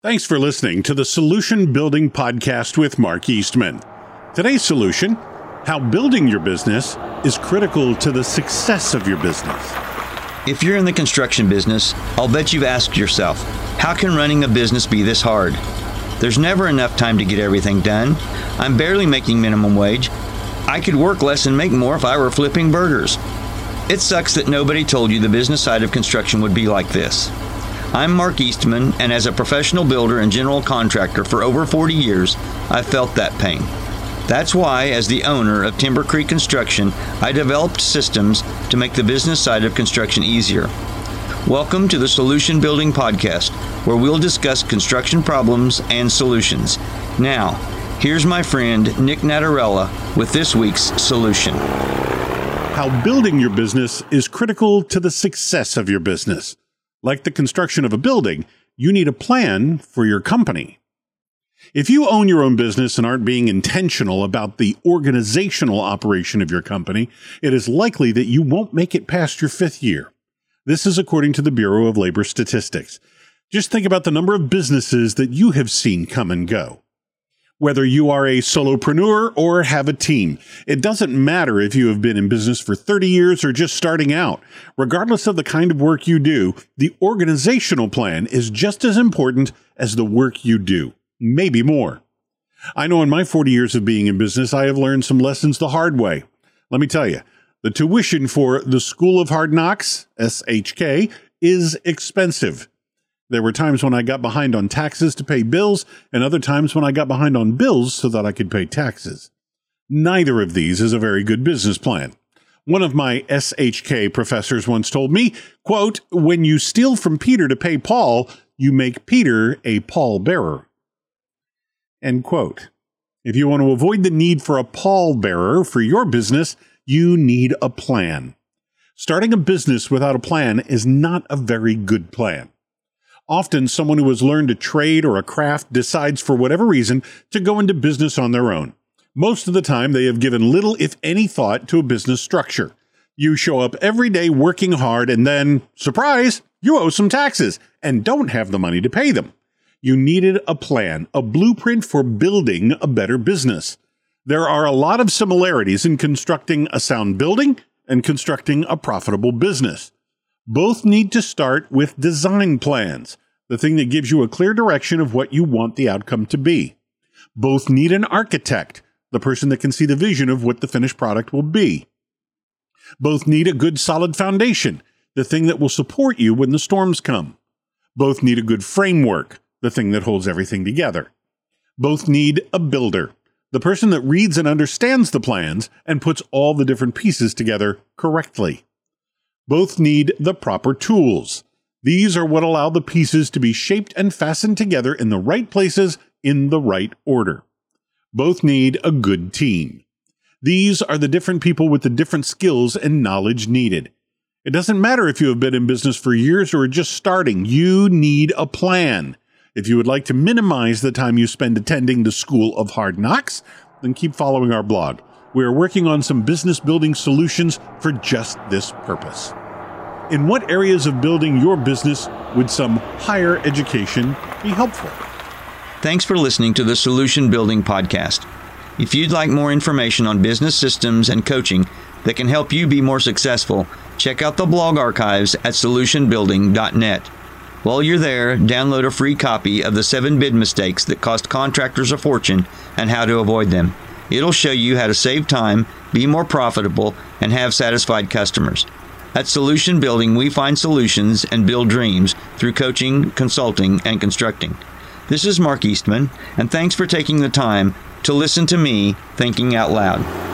Thanks for listening to the Solution Building Podcast with Mark Eastman. Today's solution how building your business is critical to the success of your business. If you're in the construction business, I'll bet you've asked yourself, how can running a business be this hard? There's never enough time to get everything done. I'm barely making minimum wage. I could work less and make more if I were flipping burgers. It sucks that nobody told you the business side of construction would be like this. I'm Mark Eastman, and as a professional builder and general contractor for over 40 years, I've felt that pain. That's why, as the owner of Timber Creek Construction, I developed systems to make the business side of construction easier. Welcome to the Solution Building Podcast, where we'll discuss construction problems and solutions. Now, here's my friend Nick Natarella with this week's solution. How building your business is critical to the success of your business. Like the construction of a building, you need a plan for your company. If you own your own business and aren't being intentional about the organizational operation of your company, it is likely that you won't make it past your fifth year. This is according to the Bureau of Labor Statistics. Just think about the number of businesses that you have seen come and go whether you are a solopreneur or have a team. It doesn't matter if you have been in business for 30 years or just starting out. Regardless of the kind of work you do, the organizational plan is just as important as the work you do, maybe more. I know in my 40 years of being in business, I have learned some lessons the hard way. Let me tell you, the tuition for the School of Hard Knocks, SHK, is expensive. There were times when I got behind on taxes to pay bills, and other times when I got behind on bills so that I could pay taxes. Neither of these is a very good business plan. One of my SHK professors once told me, quote, when you steal from Peter to pay Paul, you make Peter a pall bearer. End quote. If you want to avoid the need for a pall bearer for your business, you need a plan. Starting a business without a plan is not a very good plan. Often, someone who has learned a trade or a craft decides, for whatever reason, to go into business on their own. Most of the time, they have given little, if any, thought to a business structure. You show up every day working hard, and then, surprise, you owe some taxes and don't have the money to pay them. You needed a plan, a blueprint for building a better business. There are a lot of similarities in constructing a sound building and constructing a profitable business. Both need to start with design plans, the thing that gives you a clear direction of what you want the outcome to be. Both need an architect, the person that can see the vision of what the finished product will be. Both need a good solid foundation, the thing that will support you when the storms come. Both need a good framework, the thing that holds everything together. Both need a builder, the person that reads and understands the plans and puts all the different pieces together correctly. Both need the proper tools. These are what allow the pieces to be shaped and fastened together in the right places in the right order. Both need a good team. These are the different people with the different skills and knowledge needed. It doesn't matter if you have been in business for years or are just starting, you need a plan. If you would like to minimize the time you spend attending the School of Hard Knocks, then keep following our blog. We are working on some business building solutions for just this purpose. In what areas of building your business would some higher education be helpful? Thanks for listening to the Solution Building Podcast. If you'd like more information on business systems and coaching that can help you be more successful, check out the blog archives at solutionbuilding.net. While you're there, download a free copy of the seven bid mistakes that cost contractors a fortune and how to avoid them. It'll show you how to save time, be more profitable, and have satisfied customers. At Solution Building, we find solutions and build dreams through coaching, consulting, and constructing. This is Mark Eastman, and thanks for taking the time to listen to me thinking out loud.